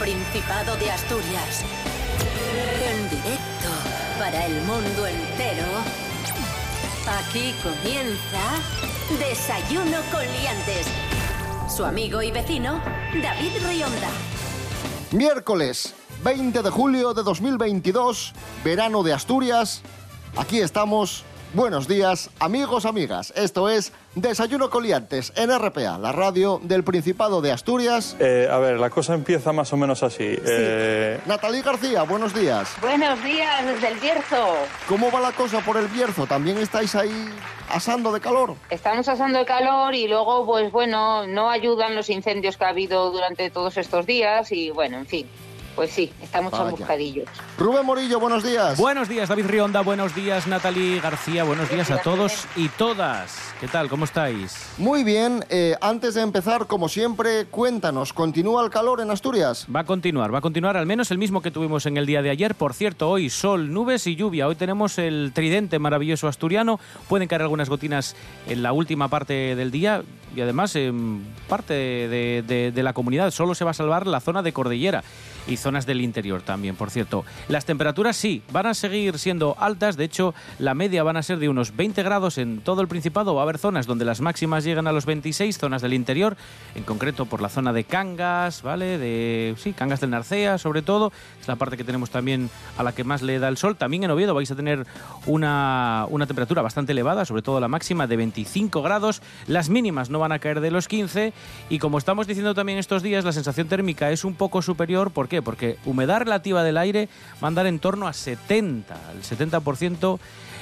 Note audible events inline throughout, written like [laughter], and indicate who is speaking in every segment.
Speaker 1: Principado de Asturias. En directo para el mundo entero. Aquí comienza Desayuno con Liantes. Su amigo y vecino, David Rionda.
Speaker 2: Miércoles 20 de julio de 2022, verano de Asturias. Aquí estamos. Buenos días, amigos, amigas. Esto es Desayuno Coliantes en RPA, la radio del Principado de Asturias.
Speaker 3: Eh, a ver, la cosa empieza más o menos así. Eh,
Speaker 2: Natalí García, buenos días.
Speaker 4: Buenos días desde el Bierzo.
Speaker 2: ¿Cómo va la cosa por el Bierzo? ¿También estáis ahí asando de calor?
Speaker 4: Estamos asando de calor y luego, pues bueno, no ayudan los incendios que ha habido durante todos estos días y bueno, en fin. Pues sí, estamos
Speaker 2: Vaya.
Speaker 4: buscadillos.
Speaker 2: Rubén Morillo, buenos días.
Speaker 5: Buenos días, David Rionda. Buenos días, Natalie García. Buenos días a todos y todas. ¿Qué tal? ¿Cómo estáis?
Speaker 2: Muy bien, eh, antes de empezar, como siempre, cuéntanos, ¿continúa el calor en Asturias?
Speaker 5: Va a continuar, va a continuar al menos el mismo que tuvimos en el día de ayer. Por cierto, hoy sol, nubes y lluvia. Hoy tenemos el tridente maravilloso asturiano. Pueden caer algunas gotinas en la última parte del día y además en parte de, de- de la comunidad. Solo se va a salvar la zona de cordillera y zonas del interior también, por cierto. Las temperaturas sí, van a seguir siendo altas. De hecho, la media van a ser de unos 20 grados en todo el Principado. Va a haber zonas donde las máximas llegan a los 26, zonas del interior, en concreto por la zona de Cangas, ¿vale? De, sí, Cangas del Narcea, sobre todo. Es la parte que tenemos también a la que más le da el sol. También en Oviedo vais a tener una, una temperatura bastante elevada, sobre todo la máxima de 25 grados. Las mínimas no van a caer de los 15. Y como estamos diciendo también estos días, la sensación térmica es un poco superior. ¿Por qué? Porque humedad relativa del aire va a andar en torno a 70, el 70%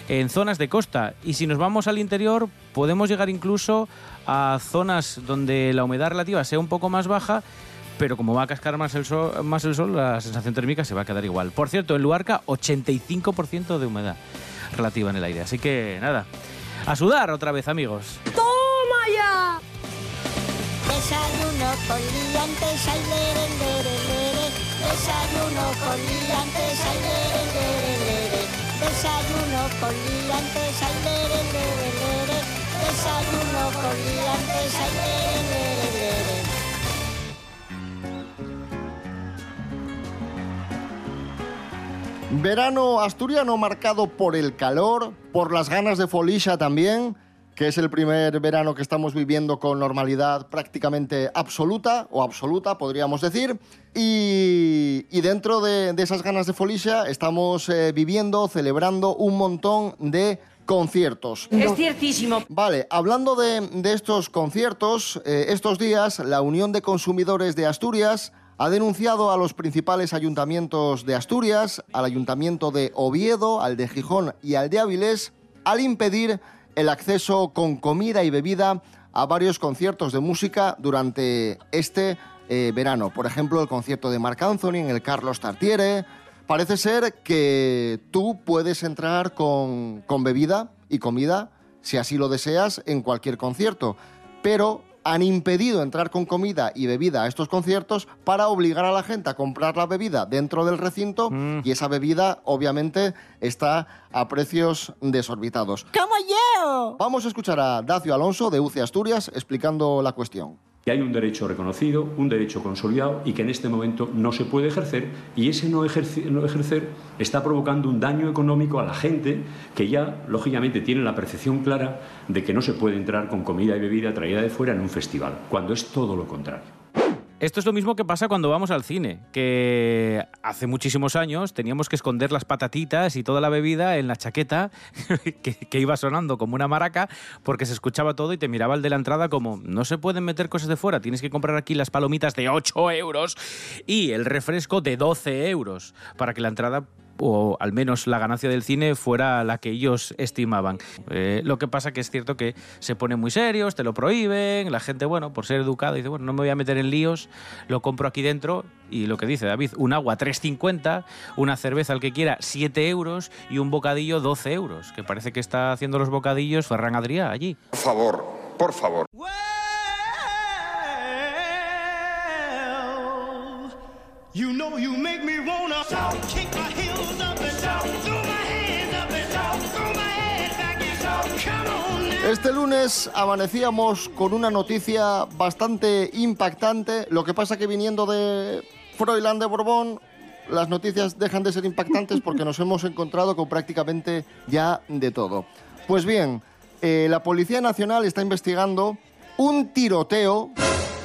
Speaker 5: en zonas de costa. Y si nos vamos al interior, podemos llegar incluso a zonas donde la humedad relativa sea un poco más baja. Pero como va a cascar más el, sol, más el sol, la sensación térmica se va a quedar igual. Por cierto, en Luarca, 85% de humedad relativa en el aire. Así que nada, a sudar otra vez, amigos.
Speaker 6: Desayuno con liantes, ay, lere, lere, lere. Desayuno con liantes, ay, lere, lere, lere. Desayuno con liantes, ay, lere, lere, lere. Desayuno con liantes, ay, lere.
Speaker 2: Verano asturiano marcado por el calor, por las ganas de folisha también, que es el primer verano que estamos viviendo con normalidad prácticamente absoluta, o absoluta podríamos decir. Y, y dentro de, de esas ganas de folisha estamos eh, viviendo, celebrando un montón de conciertos.
Speaker 4: Es ciertísimo.
Speaker 2: Vale, hablando de, de estos conciertos, eh, estos días la Unión de Consumidores de Asturias ha denunciado a los principales ayuntamientos de Asturias, al ayuntamiento de Oviedo, al de Gijón y al de Avilés, al impedir el acceso con comida y bebida a varios conciertos de música durante este eh, verano. Por ejemplo, el concierto de Marc Anthony en el Carlos Tartiere. Parece ser que tú puedes entrar con, con bebida y comida, si así lo deseas, en cualquier concierto. Pero han impedido entrar con comida y bebida a estos conciertos para obligar a la gente a comprar la bebida dentro del recinto y esa bebida obviamente está a precios desorbitados.
Speaker 6: ¡Como yo!
Speaker 2: Vamos a escuchar a Dacio Alonso de UCE Asturias explicando la cuestión.
Speaker 7: que hay un derecho reconocido, un derecho consolidado y que en este momento no se puede ejercer y ese no, ejercer está provocando un daño económico a la gente que ya, lógicamente, tiene la percepción clara de que no se puede entrar con comida y bebida traída de fuera en un festival, cuando es todo lo contrario.
Speaker 5: Esto es lo mismo que pasa cuando vamos al cine, que hace muchísimos años teníamos que esconder las patatitas y toda la bebida en la chaqueta [laughs] que, iba sonando como una maraca porque se escuchaba todo y te miraba el de la entrada como no se pueden meter cosas de fuera, tienes que comprar aquí las palomitas de 8 euros y el refresco de 12 euros para que la entrada o al menos la ganancia del cine fuera la que ellos estimaban. Eh, lo que pasa que es cierto que se ponen muy serios, te lo prohíben, la gente, bueno, por ser educada, dice, bueno, no me voy a meter en líos, lo compro aquí dentro y lo que dice David, un agua 3,50, una cerveza al que quiera 7 euros y un bocadillo 12 euros, que parece que está haciendo los bocadillos Ferran Adrià allí.
Speaker 8: Por favor, por favor.
Speaker 2: Este lunes amanecíamos con una noticia bastante impactante, lo que pasa que viniendo de Froilán de Borbón, las noticias dejan de ser impactantes porque nos hemos encontrado con prácticamente ya de todo. Pues bien, eh, la Policía Nacional está investigando un tiroteo,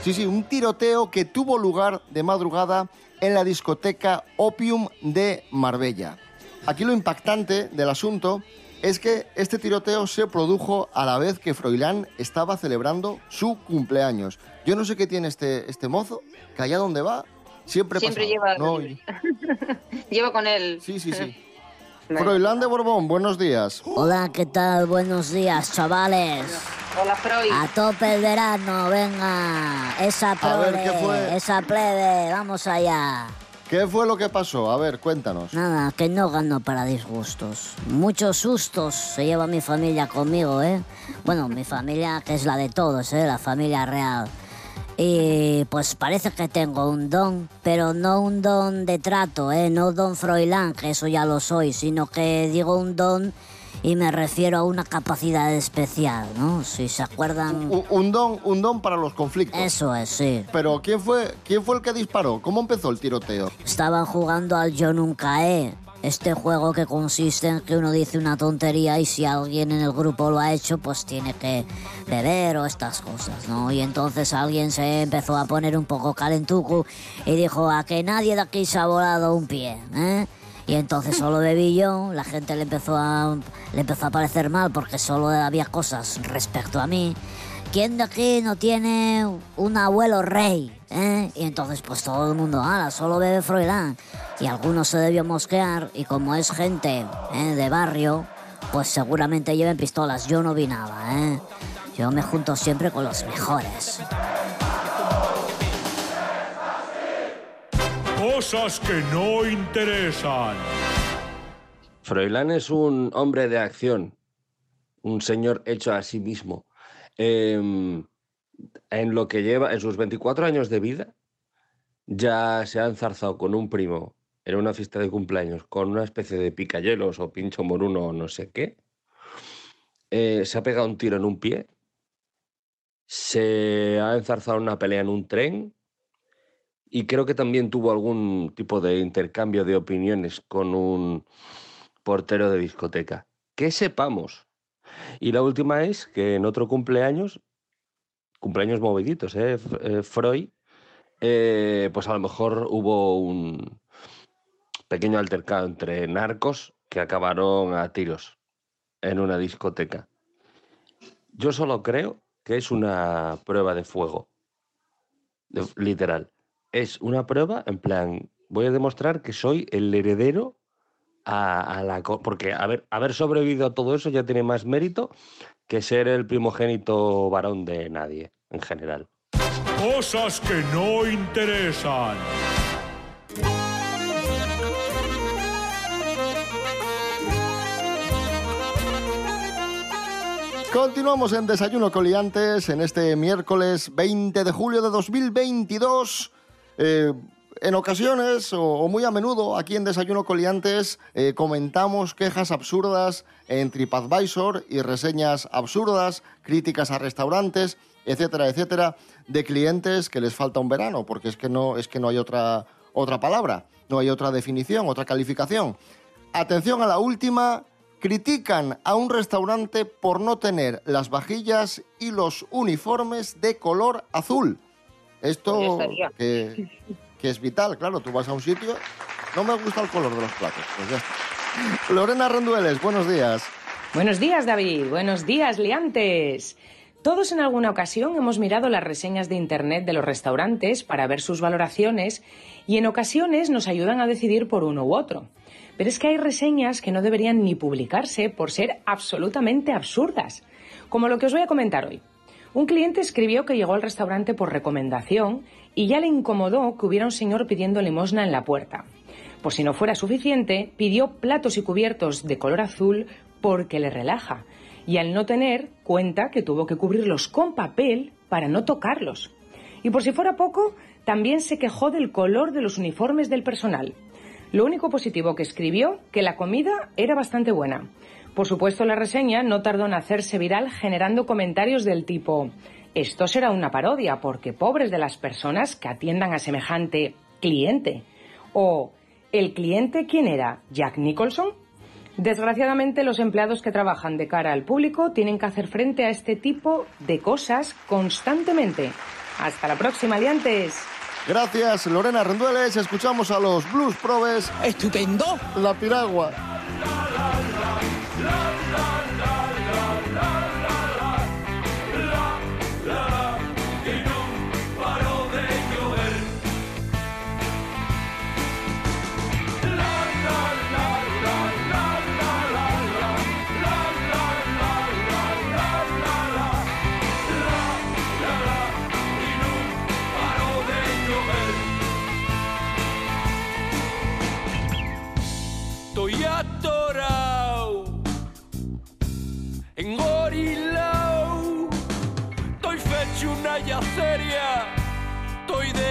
Speaker 2: sí, sí, un tiroteo que tuvo lugar de madrugada en la discoteca Opium de Marbella. Aquí lo impactante del asunto es que este tiroteo se produjo a la vez que Froilán estaba celebrando su cumpleaños. Yo no sé qué tiene este, este mozo, que allá donde va siempre,
Speaker 4: Siempre lleva.
Speaker 2: No, [laughs]
Speaker 4: lleva con él.
Speaker 2: Sí, sí, sí. [laughs] Froilán de Borbón, buenos días.
Speaker 6: Hola, ¿qué tal? Buenos días, chavales.
Speaker 4: Hola, Freud.
Speaker 6: A tope el verano, venga. Esa
Speaker 2: A ver,
Speaker 6: prole,
Speaker 2: ¿qué fue?
Speaker 6: esa plebe, vamos allá.
Speaker 2: ¿Qué fue lo que pasó? A ver, cuéntanos.
Speaker 6: Nada, que no gano para disgustos. Muchos sustos se lleva mi familia conmigo, ¿eh? Bueno, mi familia que es la de todos, ¿eh? La familia real. Y pues parece que tengo un don, pero no un don de trato, ¿eh? No don Froilán, que eso ya lo soy, sino que digo un don y me refiero a una capacidad especial, ¿no? Si se acuerdan...
Speaker 2: U- Un don, un don para los conflictos.
Speaker 6: Eso es, sí.
Speaker 2: Pero ¿quién fue, quién fue el que disparó? ¿Cómo empezó el tiroteo?
Speaker 6: Estaban jugando al Yo Nunca He. Este juego que consiste en que uno dice una tontería y si alguien en el grupo lo ha hecho, pues tiene que beber o estas cosas, ¿no? Y entonces alguien se empezó a poner un poco calentuco y dijo a que nadie de aquí se ha volado un pie, ¿eh? Y entonces solo bebí yo, la gente le empezó a, le empezó a parecer mal porque solo había cosas respecto a mí. ¿Quién de aquí no tiene un abuelo rey? ¿eh? Y entonces pues todo el mundo, ala, solo bebe Froilán. Y algunos se debió mosquear y como es gente ¿eh? de barrio, pues seguramente lleven pistolas. Yo no vi nada, ¿eh? Yo me junto siempre con los mejores.
Speaker 9: Cosas que no interesan.
Speaker 10: Froilán es un hombre de acción, un señor hecho a sí mismo. Em, en lo que lleva, en sus 24 años de vida, ya se ha enzarzado con un primo en una fiesta de cumpleaños con una especie de picayelos o pincho moruno o no sé qué. Eh, se ha pegado un tiro en un pie. Se ha enzarzado en una pelea en un tren. Y creo que también tuvo algún tipo de intercambio de opiniones con un portero de discoteca. Que sepamos. Y la última es que en otro cumpleaños, cumpleaños moviditos, ¿eh? Eh, Freud, eh, pues a lo mejor hubo un pequeño altercado entre narcos que acabaron a tiros en una discoteca. Yo solo creo que es una prueba de fuego, literal. Es una prueba en plan, voy a demostrar que soy el heredero a, a la... Porque haber, haber sobrevivido a todo eso ya tiene más mérito que ser el primogénito varón de nadie, en general.
Speaker 9: Cosas que no interesan.
Speaker 2: Continuamos en Desayuno Coliantes en este miércoles 20 de julio de 2022. Eh, en ocasiones, o, muy a menudo, aquí en Desayuno Coliantes eh, comentamos quejas absurdas en TripAdvisor y reseñas absurdas, críticas a restaurantes, etcétera, etcétera, de clientes que les falta un verano, porque es que no, es que no hay otra, otra palabra, no hay otra definición, otra calificación. Atención a la última. Critican a un restaurante por no tener las vajillas y los uniformes de color azul.
Speaker 4: Pues
Speaker 2: Esto
Speaker 4: estaría.
Speaker 2: que, que es vital, claro. Tú vas a un sitio, no me gusta el color de los platos. Pues ya está. Lorena Rendueles, buenos días.
Speaker 11: Buenos días, David. Buenos días, liantes. Todos en alguna ocasión hemos mirado las reseñas de Internet de los restaurantes para ver sus valoraciones y en ocasiones nos ayudan a decidir por uno u otro. Pero es que hay reseñas que no deberían ni publicarse por ser absolutamente absurdas, como lo que os voy a comentar hoy. Un cliente escribió que llegó al restaurante por recomendación y ya le incomodó que hubiera un señor pidiendo limosna en la puerta. Por si no fuera suficiente, pidió platos y cubiertos de color azul porque le relaja. Y al no tener, cuenta que tuvo que cubrirlos con papel para no tocarlos. Y por si fuera poco, también se quejó del color de los uniformes del personal. Lo único positivo que escribió, que la comida era bastante buena. Por supuesto, la reseña no tardó en hacerse viral generando comentarios del tipo esto será una parodia, porque pobres de las personas que atiendan a semejante cliente. O ¿el cliente quién era? ¿Jack Nicholson? Desgraciadamente, los empleados que trabajan de cara al público tienen que hacer frente a este tipo de cosas constantemente. Hasta la próxima, liantes.
Speaker 2: Gracias, Lorena Rendueles. Escuchamos a los Blues Probes.
Speaker 12: ¡Estupendo!
Speaker 2: La piragua.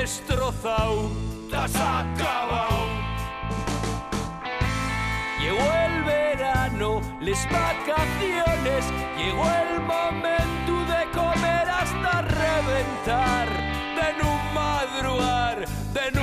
Speaker 13: Destrozado, te has acabado. Llegó el verano, las vacaciones, llegó el momento de comer hasta reventar, de no madrugar, de no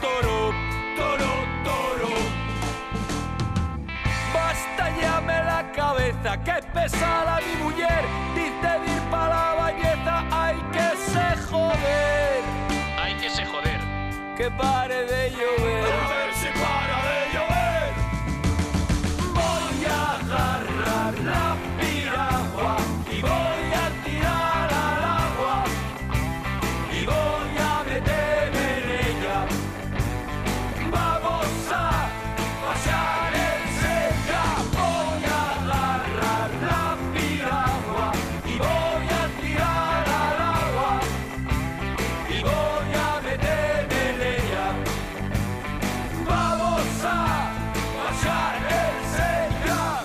Speaker 13: toro, toro, toro. Basta llame la cabeza, que pesada mi mujer, dice de ir pa' la bañeza, hay que se joder. Hay que se joder. Que pare de llover.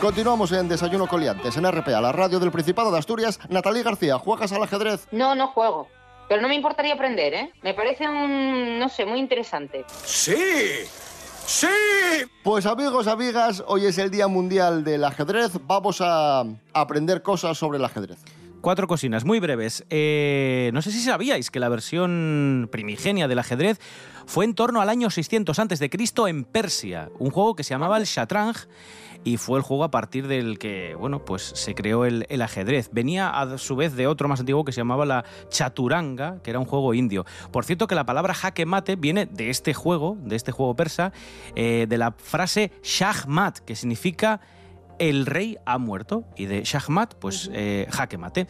Speaker 2: Continuamos en Desayuno Coliantes, en RPA, la radio del Principado de Asturias. Natalí García, ¿juegas al ajedrez?
Speaker 4: No, no juego. Pero no me importaría aprender, ¿eh? Me parece un, no sé, muy interesante.
Speaker 2: ¡Sí! ¡Sí! Pues amigos, amigas, hoy es el Día Mundial del Ajedrez. Vamos a aprender cosas sobre el ajedrez.
Speaker 5: Cuatro cocinas muy breves. Eh, no sé si sabíais que la versión primigenia del ajedrez fue en torno al año 600 a.C. en Persia, un juego que se llamaba el Shatranj y fue el juego a partir del que, bueno, pues se creó el, ajedrez. Venía a su vez de otro más antiguo que se llamaba la Chaturanga, que era un juego indio. Por cierto que la palabra jaque mate viene de este juego, de este juego persa, eh, de la frase Shahmat, que significa el rey ha muerto y de Shahmat, pues eh, jaque mate.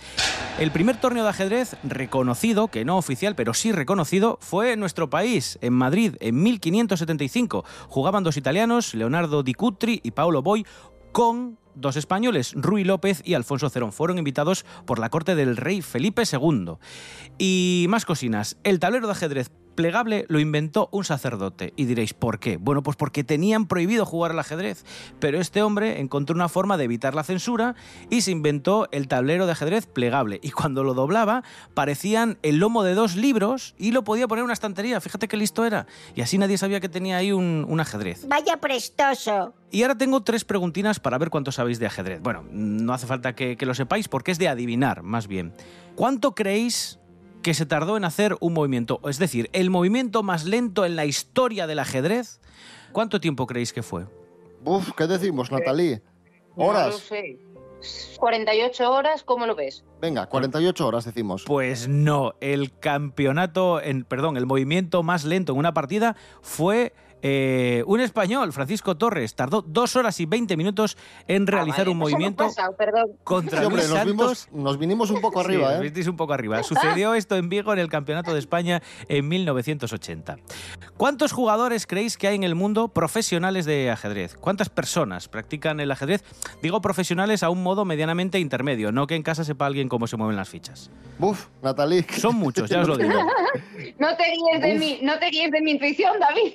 Speaker 5: El primer torneo de ajedrez reconocido, que no oficial, pero sí reconocido, fue en nuestro país, en Madrid, en 1575. Jugaban dos italianos, Leonardo Di Cutri y Paolo Boy, con dos españoles, Rui López y Alfonso Cerón. Fueron invitados por la corte del rey Felipe II. Y más cocinas. El tablero de ajedrez plegable lo inventó un sacerdote. Y diréis, ¿por qué? Bueno, pues porque tenían prohibido jugar al ajedrez. Pero este hombre encontró una forma de evitar la censura y se inventó el tablero de ajedrez plegable. Y cuando lo doblaba, parecían el lomo de dos libros y lo podía poner en una estantería. Fíjate qué listo era. Y así nadie sabía que tenía ahí un, un ajedrez.
Speaker 6: Vaya prestoso.
Speaker 5: Y ahora tengo tres preguntinas para ver cuánto sabéis de ajedrez. Bueno, no hace falta que, que lo sepáis porque es de adivinar, más bien. ¿Cuánto creéis que se tardó en hacer un movimiento? Es decir, el movimiento más lento en la historia del ajedrez. ¿Cuánto tiempo creéis que fue?
Speaker 2: Uf, ¿qué decimos, Natalí?
Speaker 4: No lo
Speaker 2: Horas.
Speaker 4: sé. 48 horas, ¿cómo lo ves?
Speaker 2: Venga, 48 horas decimos.
Speaker 5: Pues no, el campeonato, en, perdón, el movimiento más lento en una partida fue Eh, un español, Francisco Torres, tardó dos horas y 20 minutos en realizar un
Speaker 4: Eso no
Speaker 5: movimiento
Speaker 4: pasa,
Speaker 5: contra
Speaker 2: Sí, hombre,
Speaker 5: Luis
Speaker 2: nos,
Speaker 5: Santos.
Speaker 2: vimos, nos vinimos un poco
Speaker 5: Sí,
Speaker 2: arriba,
Speaker 5: os
Speaker 2: ¿eh?
Speaker 5: visteis un poco arriba. [laughs] Sucedió esto en Vigo en el Campeonato de España en 1980. ¿Cuántos jugadores creéis que hay en el mundo profesionales de ajedrez? ¿Cuántas personas practican el ajedrez? Digo profesionales a un modo medianamente intermedio, no que en casa sepa alguien cómo se mueven las fichas.
Speaker 2: Buf, Natalie.
Speaker 5: Son muchos, ya os lo digo. [laughs] [laughs]
Speaker 4: No te guíes de mí, no te guíes de mi intuición, David.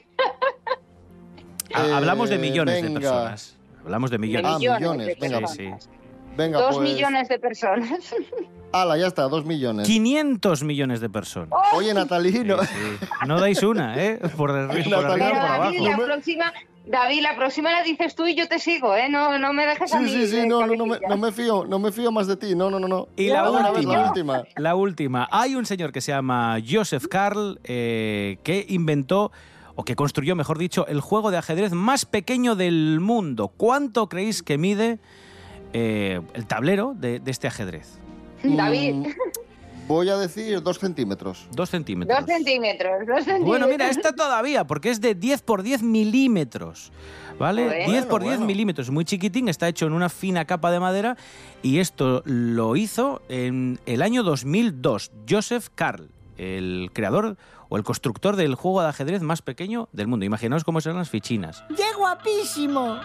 Speaker 5: Ha- Hablamos de
Speaker 2: Eh,
Speaker 5: millones de personas. Hablamos de millones.
Speaker 2: Ah, millones,
Speaker 4: de
Speaker 2: venga.
Speaker 5: Sí, sí.
Speaker 2: Venga,
Speaker 4: Dos
Speaker 2: pues.
Speaker 4: millones de personas. [laughs]
Speaker 2: Ala, ya está, dos millones.
Speaker 5: 500 millones de personas.
Speaker 2: Oye, Natalie, no-
Speaker 5: No dais una, ¿eh? Por, arri- por arriba por
Speaker 4: David,
Speaker 5: abajo.
Speaker 4: la próxima, David, la próxima la dices tú y yo te sigo, ¿eh? No, no me dejes a
Speaker 2: Sí,
Speaker 4: mí.
Speaker 2: sí, sí, no, no, no, me, no me fío, no me fío más de ti, no, no, no, no.
Speaker 5: Y la última,
Speaker 2: la última.
Speaker 5: la última. Hay un señor que se llama Joseph Karl eh, que inventó, o que construyó, mejor dicho, el juego de ajedrez más pequeño del mundo. ¿Cuánto creéis que mide eh, el tablero de, de este ajedrez?
Speaker 4: David,
Speaker 2: Mm, Voy a decir dos centímetros.
Speaker 5: Dos centímetros.
Speaker 4: dos centímetros, dos centímetros.
Speaker 5: Bueno, mira, esta todavía, porque es de 10 por 10 milímetros. ¿Vale?
Speaker 4: Joder.
Speaker 5: 10 por
Speaker 2: Bueno,
Speaker 5: 10
Speaker 2: bueno.
Speaker 5: milímetros, muy chiquitín, está hecho en una fina capa de madera y esto lo hizo en el año 2002 Joseph Karl, el creador o el constructor del juego de ajedrez más pequeño del mundo. Imaginaos cómo serán las fichinas.
Speaker 6: ¡Qué guapísimo!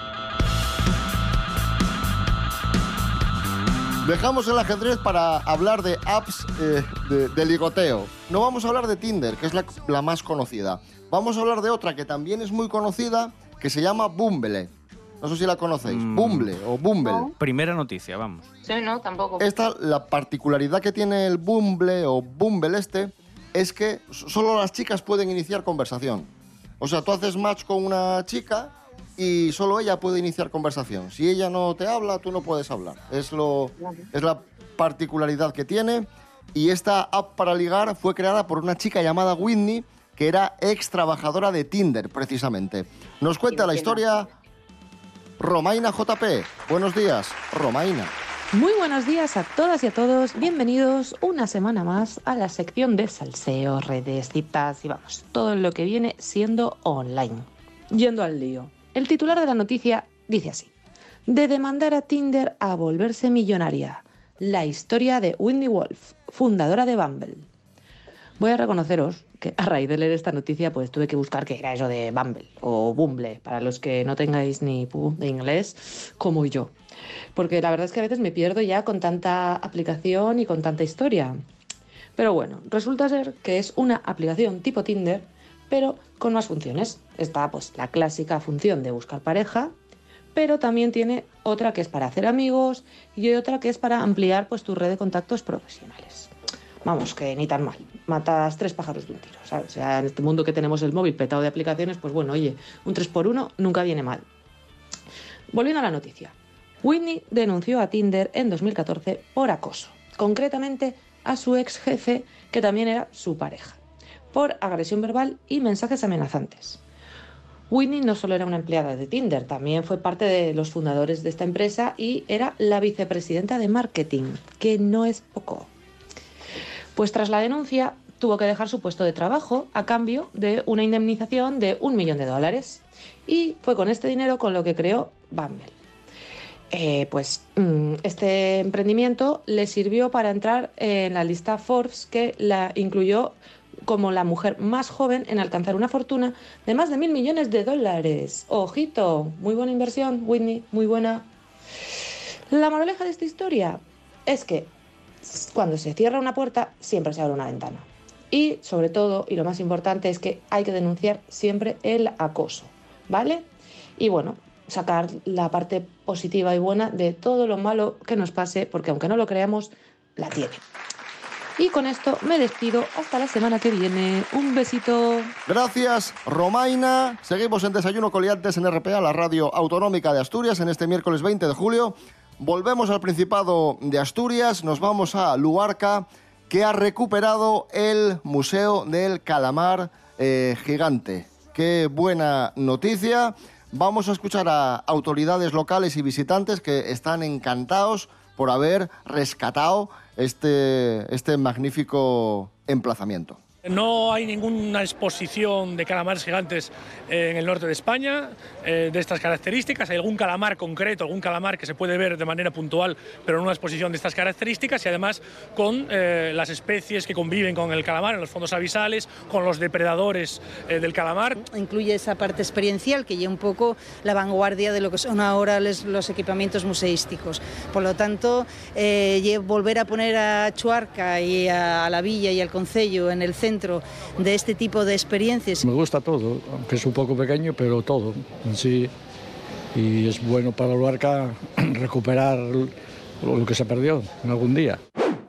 Speaker 2: Dejamos el ajedrez para hablar de apps eh, de, de ligoteo. No vamos a hablar de Tinder, que es la, la más conocida. Vamos a hablar de otra que también es muy conocida, que se llama Bumble. No sé si la conocéis.
Speaker 5: Mm.
Speaker 2: Bumble o Bumble.
Speaker 5: Primera noticia, vamos.
Speaker 4: Sí, no, tampoco.
Speaker 2: Esta, la particularidad que tiene el Bumble o Bumble este, es que solo las chicas pueden iniciar conversación. O sea, tú haces match con una chica y solo ella puede iniciar conversación. Si ella no te habla, tú no puedes hablar. Es, lo, es la particularidad que tiene. Y esta app para ligar fue creada por una chica llamada Whitney, que era ex trabajadora de Tinder, precisamente. Nos cuenta la historia Romaina JP. Buenos días, Romaina.
Speaker 12: Muy buenos días a todas y a todos. Bienvenidos una semana más a la sección de salseo, redes, citas y vamos, todo lo que viene siendo online. Yendo al lío. El titular de la noticia dice así. De demandar a Tinder a volverse millonaria. La historia de Whitney Wolf, fundadora de Bumble. Voy a reconoceros que a raíz de leer esta noticia pues tuve que buscar qué era eso de Bumble o Bumble, para los que no tengáis ni pu de inglés como yo. Porque la verdad es que a veces me pierdo ya con tanta aplicación y con tanta historia. Pero bueno, resulta ser que es una aplicación tipo Tinder, pero con más funciones. Está pues la clásica función de buscar pareja, pero también tiene otra que es para hacer amigos y otra que es para ampliar pues tu red de contactos profesionales. Vamos, que ni tan mal. Matas tres pájaros de un tiro. O sea, en este mundo que tenemos el móvil petado de aplicaciones, pues bueno, oye, un 3 por 1 nunca viene mal. Volviendo a la noticia. Whitney denunció a Tinder en 2014 por acoso, concretamente a su ex jefe, que también era su pareja, por agresión verbal y mensajes amenazantes. Whitney no solo era una empleada de Tinder, también fue parte de los fundadores de esta empresa y era la vicepresidenta de marketing, que no es poco. Pues tras la denuncia tuvo que dejar su puesto de trabajo a cambio de una indemnización de un millón de dólares. Y fue con este dinero con lo que creó Bumble. Eh, pues mm, este emprendimiento le sirvió para entrar en la lista Forbes que la incluyó como la mujer más joven en alcanzar una fortuna de más de mil millones de dólares. Ojito, muy buena inversión, Whitney, muy buena. La moraleja de esta historia es que cuando se cierra una puerta siempre se abre una ventana. Y sobre todo, y lo más importante, es que hay que denunciar siempre el acoso, ¿vale? Y bueno, sacar la parte positiva y buena de todo lo malo que nos pase, porque aunque no lo creamos, la tiene. Y con esto me despido hasta la semana que viene. Un besito.
Speaker 2: Gracias, Romaina. Seguimos en Desayuno Coliantes en RPA, la radio autonómica de Asturias, en este miércoles 20 de julio. Volvemos al Principado de Asturias, nos vamos a Luarca, que ha recuperado el Museo del Calamar eh, Gigante. Qué buena noticia. Vamos a escuchar a autoridades locales y visitantes que están encantados por haber rescatado este, este magnífico emplazamiento.
Speaker 14: No hay ninguna exposición de calamares gigantes en el norte de España eh, de estas características. Hay algún calamar concreto, algún calamar que se puede ver de manera puntual, pero no una exposición de estas características y además con eh, las especies que conviven con el calamar en los fondos abisales, con los depredadores eh, del calamar.
Speaker 15: Incluye esa parte experiencial que lleva un poco la vanguardia de lo que son ahora los equipamientos museísticos. Por lo tanto, eh, volver a poner a Chuarca y a, a la Villa y al Concello en el centro de este tipo de experiencias.
Speaker 16: Me gusta todo, aunque es un poco pequeño, pero todo en sí. Y es bueno para Luarca [clears throat] recuperar lo que se perdió en algún día.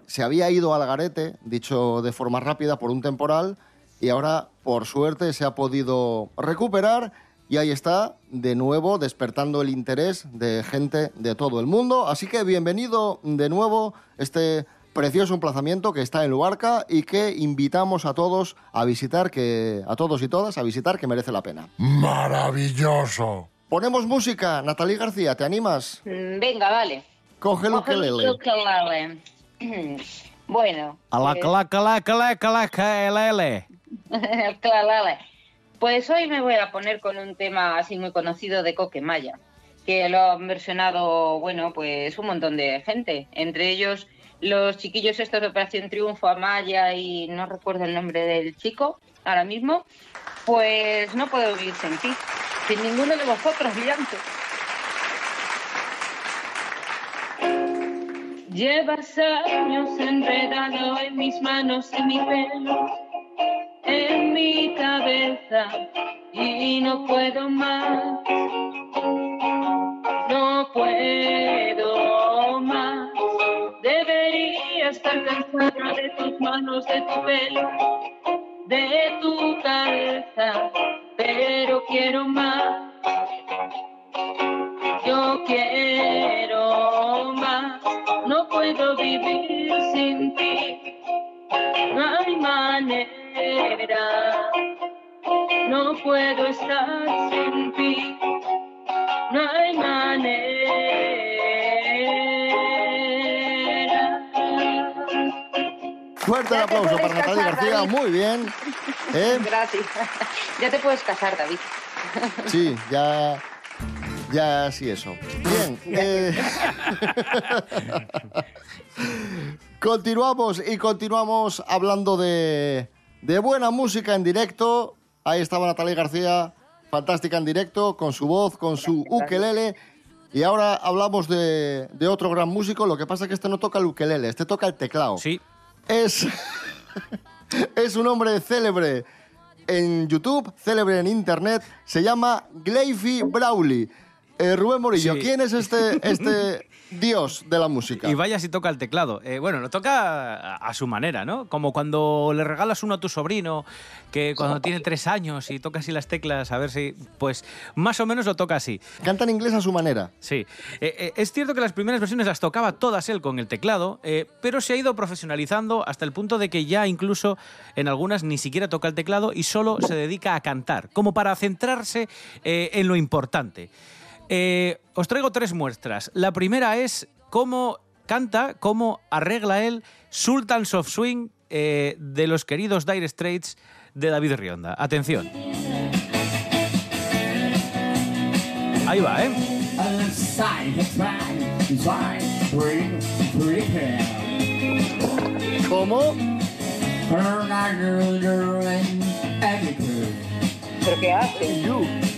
Speaker 2: Se había ido al garete, dicho de forma rápida, por un temporal y ahora, por suerte, se ha podido recuperar y ahí está, de nuevo, despertando el interés de gente de todo el mundo. Así que bienvenido de nuevo este precioso emplazamiento que está en Luarca y que invitamos a todos a visitar, que a todos y todas a visitar, que merece la pena.
Speaker 9: Maravilloso.
Speaker 2: Ponemos música, Natalie García, ¿te animas?
Speaker 4: Mm, Venga, vale.
Speaker 2: Coge el ukelele.
Speaker 4: ukelele. [clears throat] Bueno.
Speaker 5: A la
Speaker 4: pues-
Speaker 5: cla, cla, cla, cla, cla. [laughs]
Speaker 4: Pues hoy me voy a poner con un tema así muy conocido de Coquemaya, que lo han versionado, bueno, pues un montón de gente, entre ellos los chiquillos estos de Operación Triunfo, Amaya y no recuerdo el nombre del chico ahora mismo, pues no puedo vivir sin ti, sin ninguno de vosotros, brillante. Llevas años enredado en mis manos, en mi pelo, en mi cabeza y no puedo más. De tus manos, de tu pelo, de tu cabeza, pero quiero más.
Speaker 2: Fuerte el aplauso para Natalia
Speaker 4: casar,
Speaker 2: García,
Speaker 4: David.
Speaker 2: muy bien. ¿Eh? [laughs]
Speaker 4: Gracias. Ya te puedes casar, David.
Speaker 2: Sí, ya. Ya sí, eso. Bien. [laughs] eh, [laughs] continuamos y continuamos hablando de, de buena música en directo. Ahí estaba Natalia García, fantástica en directo, con su voz, con su ukelele. Y ahora hablamos de, de otro gran músico. Lo que pasa es que este no toca el ukelele, este toca el teclado.
Speaker 5: Sí.
Speaker 2: Es, [laughs] es un hombre célebre en YouTube, célebre en Internet. Se llama Gleify Brawley. Eh, Rubén Morillo,
Speaker 5: Sí.
Speaker 2: ¿quién es este, este [laughs] dios de la música?
Speaker 5: Y vaya si toca el teclado. Eh, bueno, lo toca a, a su manera, ¿no? Como cuando le regalas uno a tu sobrino, que cuando tiene tres años y toca así las teclas, a ver si. Pues más o menos lo toca así.
Speaker 2: Canta en inglés a su manera.
Speaker 5: Sí. Eh, eh, es cierto que las primeras versiones las tocaba todas él con el teclado, pero se ha ido profesionalizando hasta el punto de que ya incluso en algunas ni siquiera toca el teclado y solo se dedica a cantar, como para centrarse en lo importante. Eh, os traigo tres muestras. La primera es cómo canta, cómo arregla él Sultans of Swing eh, de los queridos Dire Straits de David Rionda. Atención. Ahí va, ¿eh?
Speaker 2: ¿Cómo?
Speaker 4: ¿Pero qué hace?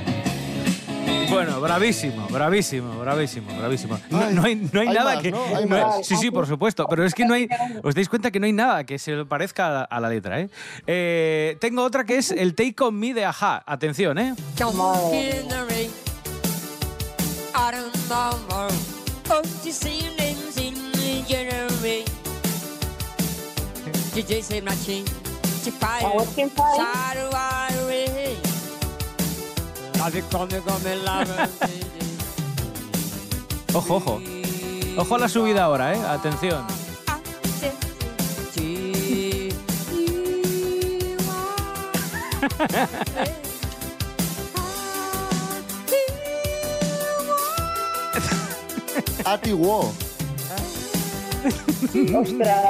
Speaker 5: Bueno, bravísimo, bravísimo, bravísimo, bravísimo. No, no hay, no hay
Speaker 2: hay
Speaker 5: nada
Speaker 2: más,
Speaker 5: que.
Speaker 2: ¿no? Hay
Speaker 5: no hay-
Speaker 2: más.
Speaker 5: sí, sí, por supuesto. Pero es que no hay. Os dais cuenta que no hay nada que se parezca a la, a la letra, ¿eh? Eh, Tengo otra que es el Take On Me de Aja. Atención, ¿eh? [laughs] Ojo, ojo. Ojo a la subida ahora, ¿eh? Atención.
Speaker 2: Atiguo.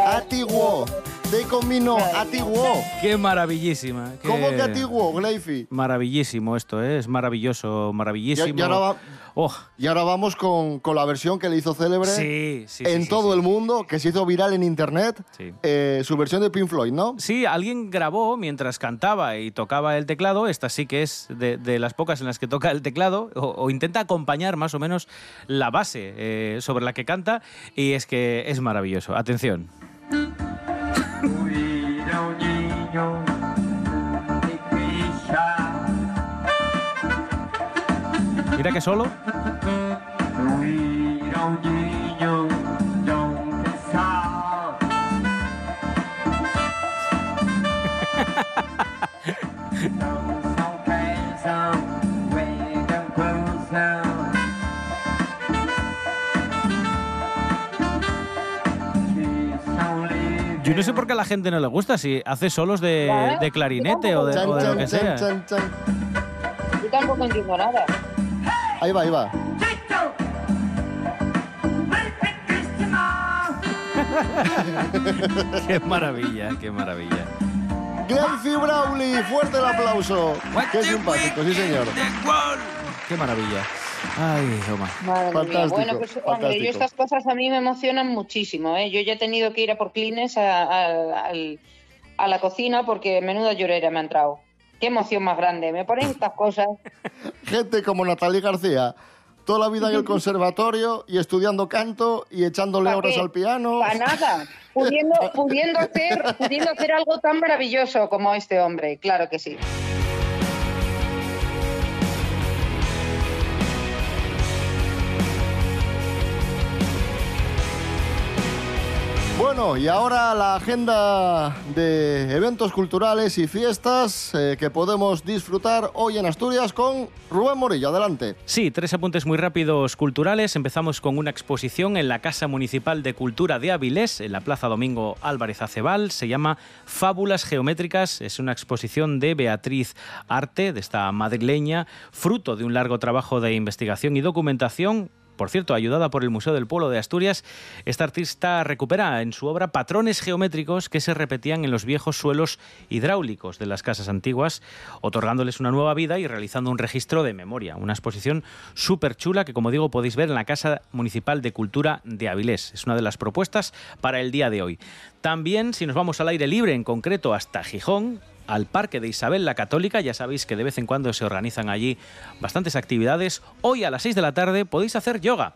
Speaker 2: Atiguo. De comino, atiguo.
Speaker 5: Qué maravillísima. qué-
Speaker 2: ¿Cómo que atiguo, Gleifi?
Speaker 5: Maravillísimo esto, ¿eh? es maravilloso,
Speaker 2: Y,
Speaker 5: maravillísimo.
Speaker 2: y ahora va-
Speaker 5: Oh.
Speaker 2: y ahora vamos con, con la versión que le hizo célebre
Speaker 5: Sí, sí,
Speaker 2: en
Speaker 5: sí, sí,
Speaker 2: todo el mundo, que se hizo viral en internet,
Speaker 5: Sí.
Speaker 2: eh, su versión de Pink Floyd, ¿no?
Speaker 5: Sí, alguien grabó mientras cantaba y tocaba el teclado. Esta sí que es de, de las pocas en las que toca el teclado o, o intenta acompañar más o menos la base eh, sobre la que canta y es que es maravilloso. Atención. Mira que solo. Yo no sé por qué a la gente no le gusta, si hace solos de, de clarinete o de, o de lo que sea.
Speaker 2: chan, chan.
Speaker 4: Yo tampoco entiendo nada.
Speaker 2: Ahí va, ahí va. [laughs]
Speaker 5: Qué maravilla, qué maravilla.
Speaker 2: Glenfi Brawley, fuerte el aplauso. Qué simpático, sí señor.
Speaker 5: Qué maravilla. Ay, Omar.
Speaker 4: Madre mía.
Speaker 2: Fantástico,
Speaker 4: Bueno, pues hombre, yo estas cosas a mí me emocionan muchísimo. ¿eh? Yo ya he tenido que ir a por clines a, a- al- a la cocina porque menuda llorera me ha entrado. Qué emoción más grande. Me ponen estas cosas. [laughs]
Speaker 2: Gente como Natalie García, toda la vida en el [laughs] conservatorio y estudiando canto y echándole
Speaker 4: ¿Pa'
Speaker 2: horas al piano.
Speaker 4: Para nada. Pudiendo, pudiendo, hacer, pudiendo hacer algo tan maravilloso como este hombre. Claro que sí.
Speaker 2: Bueno, y ahora la agenda de eventos culturales y fiestas eh, que podemos disfrutar hoy en Asturias con Rubén Morillo. Adelante.
Speaker 5: Sí, tres apuntes muy rápidos culturales. Empezamos con una exposición en la Casa Municipal de Cultura de Avilés, en la Plaza Domingo Álvarez Acebal. Se llama Fábulas Geométricas. Es una exposición de Beatriz Arte, de esta madrileña, fruto de un largo trabajo de investigación y documentación por cierto, ayudada por el Museo del Pueblo de Asturias, esta artista recupera en su obra patrones geométricos que se repetían en los viejos suelos hidráulicos de las casas antiguas, otorgándoles una nueva vida y realizando un registro de memoria. Una exposición súper chula que, como digo, podéis ver en la Casa Municipal de Cultura de Avilés. Es una de las propuestas para el día de hoy. También, si nos vamos al aire libre, en concreto hasta Gijón, al Parque de Isabel la Católica. Ya sabéis que de vez en cuando se organizan allí bastantes actividades. Hoy a las 6 de la tarde podéis hacer yoga.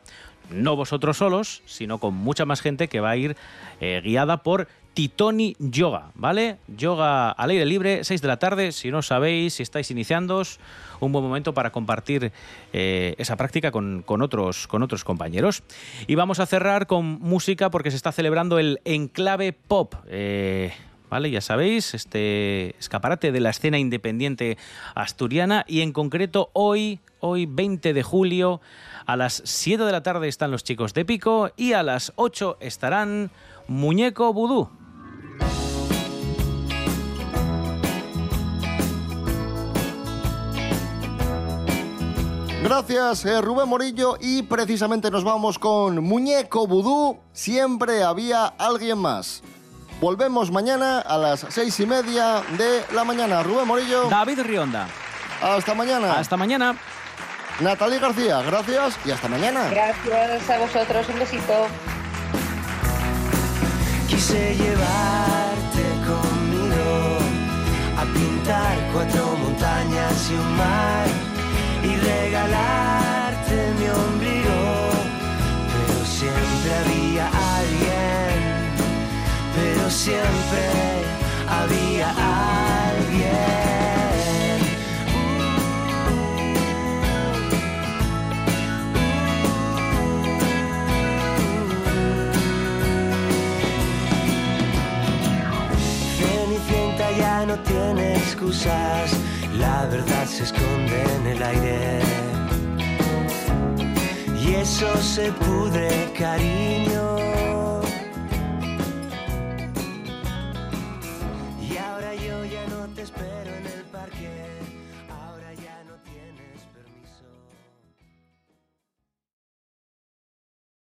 Speaker 5: No vosotros solos, sino con mucha más gente que va a ir eh, guiada por Titoni Yoga, ¿vale? Yoga al aire libre, 6 de la tarde. Si no sabéis, si estáis iniciándoos, un buen momento para compartir eh, esa práctica con, otros compañeros. Y vamos a cerrar con música porque se está celebrando el Enclave Pop. Eh, Ya sabéis, este escaparate de la escena independiente asturiana y en concreto hoy, hoy 20 de julio, a las 7 de la tarde están los chicos de Pico y a las 8 estarán Muñeco Vudú.
Speaker 2: Gracias, eh, Rubén Morillo. Y precisamente nos vamos con Muñeco Vudú. Siempre había alguien más. Volvemos mañana a las seis y media de la mañana. Rubén Morillo.
Speaker 5: David Rionda.
Speaker 2: Hasta mañana.
Speaker 5: Hasta mañana.
Speaker 2: Natalie García, gracias y hasta mañana.
Speaker 4: Gracias a vosotros. Un besito.
Speaker 17: Quise llevarte conmigo a pintar cuatro montañas y un mar y regalarte siempre había alguien. Cenicienta ya no tiene excusas, la verdad se esconde en el aire. Y eso se pudre, cariño.